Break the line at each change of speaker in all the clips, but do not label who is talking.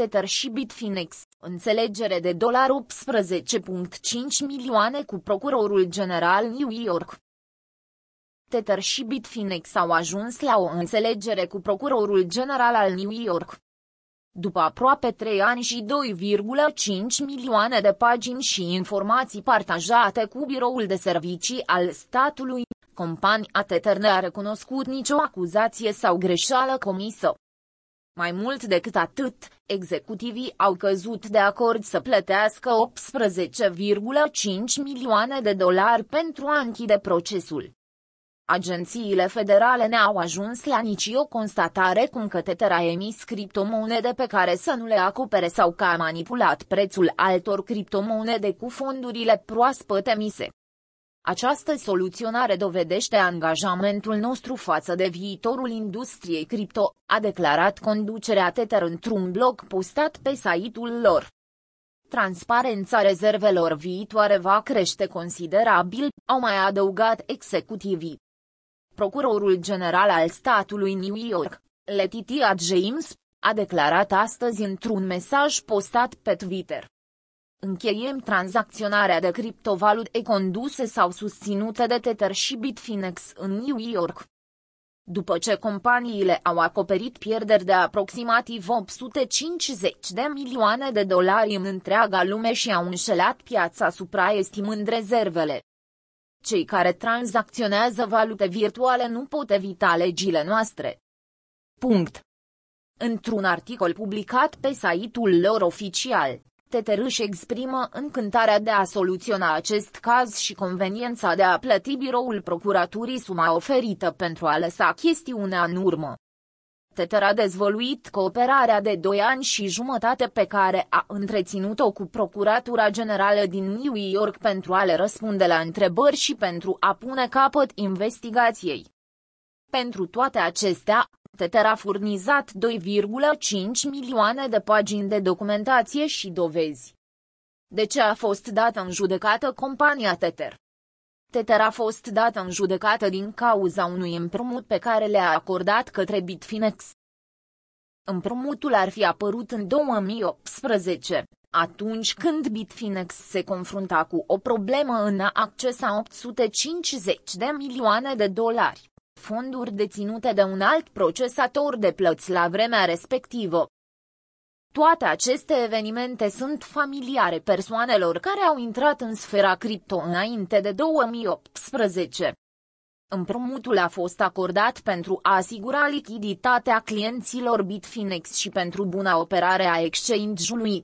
Tether și Bitfinex, înțelegere de dolar 18.5 milioane cu procurorul general New York. Tether și Bitfinex au ajuns la o înțelegere cu procurorul general al New York. După aproape 3 ani și 2,5 milioane de pagini și informații partajate cu Biroul de Servicii al statului, compania Tether n-a recunoscut nicio acuzație sau greșeală comisă. Mai mult decât atât, executivii au căzut de acord să plătească 18,5 milioane de dolari pentru a închide procesul. Agențiile federale ne-au ajuns la nici o constatare cum că Tether a emis criptomonede pe care să nu le acopere sau că a manipulat prețul altor criptomonede cu fondurile proaspăt emise. Această soluționare dovedește angajamentul nostru față de viitorul industriei cripto, a declarat conducerea Tether într-un blog postat pe site-ul lor. Transparența rezervelor viitoare va crește considerabil, au mai adăugat executivii. Procurorul general al statului New York, Letitia James, a declarat astăzi într-un mesaj postat pe Twitter. Încheiem tranzacționarea de criptovalute conduse sau susținute de Tether și Bitfinex în New York. După ce companiile au acoperit pierderi de aproximativ 850 de milioane de dolari în întreaga lume și au înșelat piața supraestimând rezervele. Cei care tranzacționează valute virtuale nu pot evita legile noastre. Punct. Într-un articol publicat pe site-ul lor oficial, Tether își exprimă încântarea de a soluționa acest caz și conveniența de a plăti biroul procuraturii suma oferită pentru a lăsa chestiunea în urmă. Tether a dezvoluit cooperarea de doi ani și jumătate pe care a întreținut-o cu Procuratura Generală din New York pentru a le răspunde la întrebări și pentru a pune capăt investigației. Pentru toate acestea, Tether a furnizat 2,5 milioane de pagini de documentație și dovezi. De ce a fost dată în judecată compania Tether? Tether a fost dată în judecată din cauza unui împrumut pe care le-a acordat către Bitfinex. Împrumutul ar fi apărut în 2018, atunci când Bitfinex se confrunta cu o problemă în a accesa 850 de milioane de dolari fonduri deținute de un alt procesator de plăți la vremea respectivă. Toate aceste evenimente sunt familiare persoanelor care au intrat în sfera cripto înainte de 2018. Împrumutul a fost acordat pentru a asigura lichiditatea clienților Bitfinex și pentru buna operare a exchange-ului.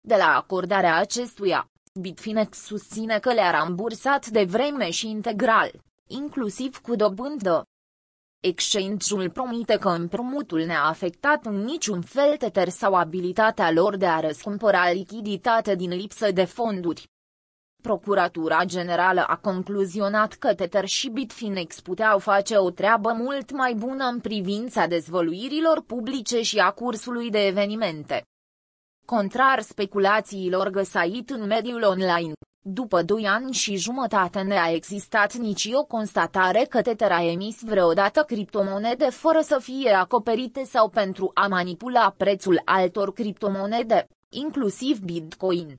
De la acordarea acestuia, Bitfinex susține că le-a rambursat de vreme și integral inclusiv cu dobândă. Exchange-ul promite că împrumutul ne-a afectat în niciun fel Tether sau abilitatea lor de a răscumpăra lichiditate din lipsă de fonduri. Procuratura Generală a concluzionat că Tether și Bitfinex puteau face o treabă mult mai bună în privința dezvăluirilor publice și a cursului de evenimente. Contrar speculațiilor găsite în mediul online, după doi ani și jumătate ne a existat nici o constatare că Tether a emis vreodată criptomonede fără să fie acoperite sau pentru a manipula prețul altor criptomonede, inclusiv Bitcoin.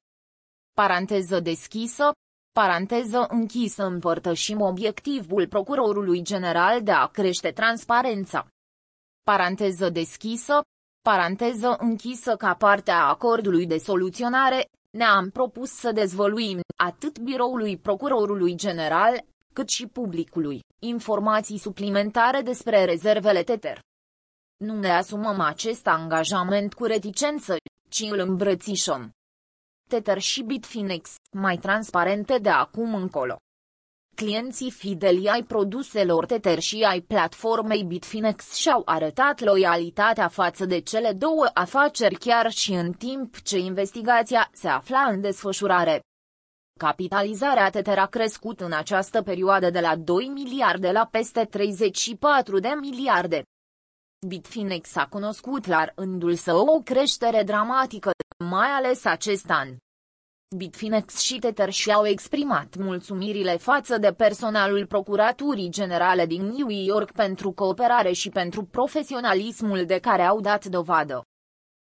Paranteză deschisă, paranteză închisă împărtășim obiectivul procurorului general de a crește transparența. Paranteză deschisă, paranteză închisă ca parte a acordului de soluționare, ne-am propus să dezvăluim, atât biroului procurorului general, cât și publicului, informații suplimentare despre rezervele Tether. Nu ne asumăm acest angajament cu reticență, ci îl îmbrățișăm. Tether și Bitfinex, mai transparente de acum încolo. Clienții fideli ai produselor Tether și ai platformei Bitfinex și-au arătat loialitatea față de cele două afaceri chiar și în timp ce investigația se afla în desfășurare. Capitalizarea Tether a crescut în această perioadă de la 2 miliarde la peste 34 de miliarde. Bitfinex a cunoscut la rândul său o creștere dramatică, mai ales acest an. Bitfinex și Tether și-au exprimat mulțumirile față de personalul Procuraturii Generale din New York pentru cooperare și pentru profesionalismul de care au dat dovadă.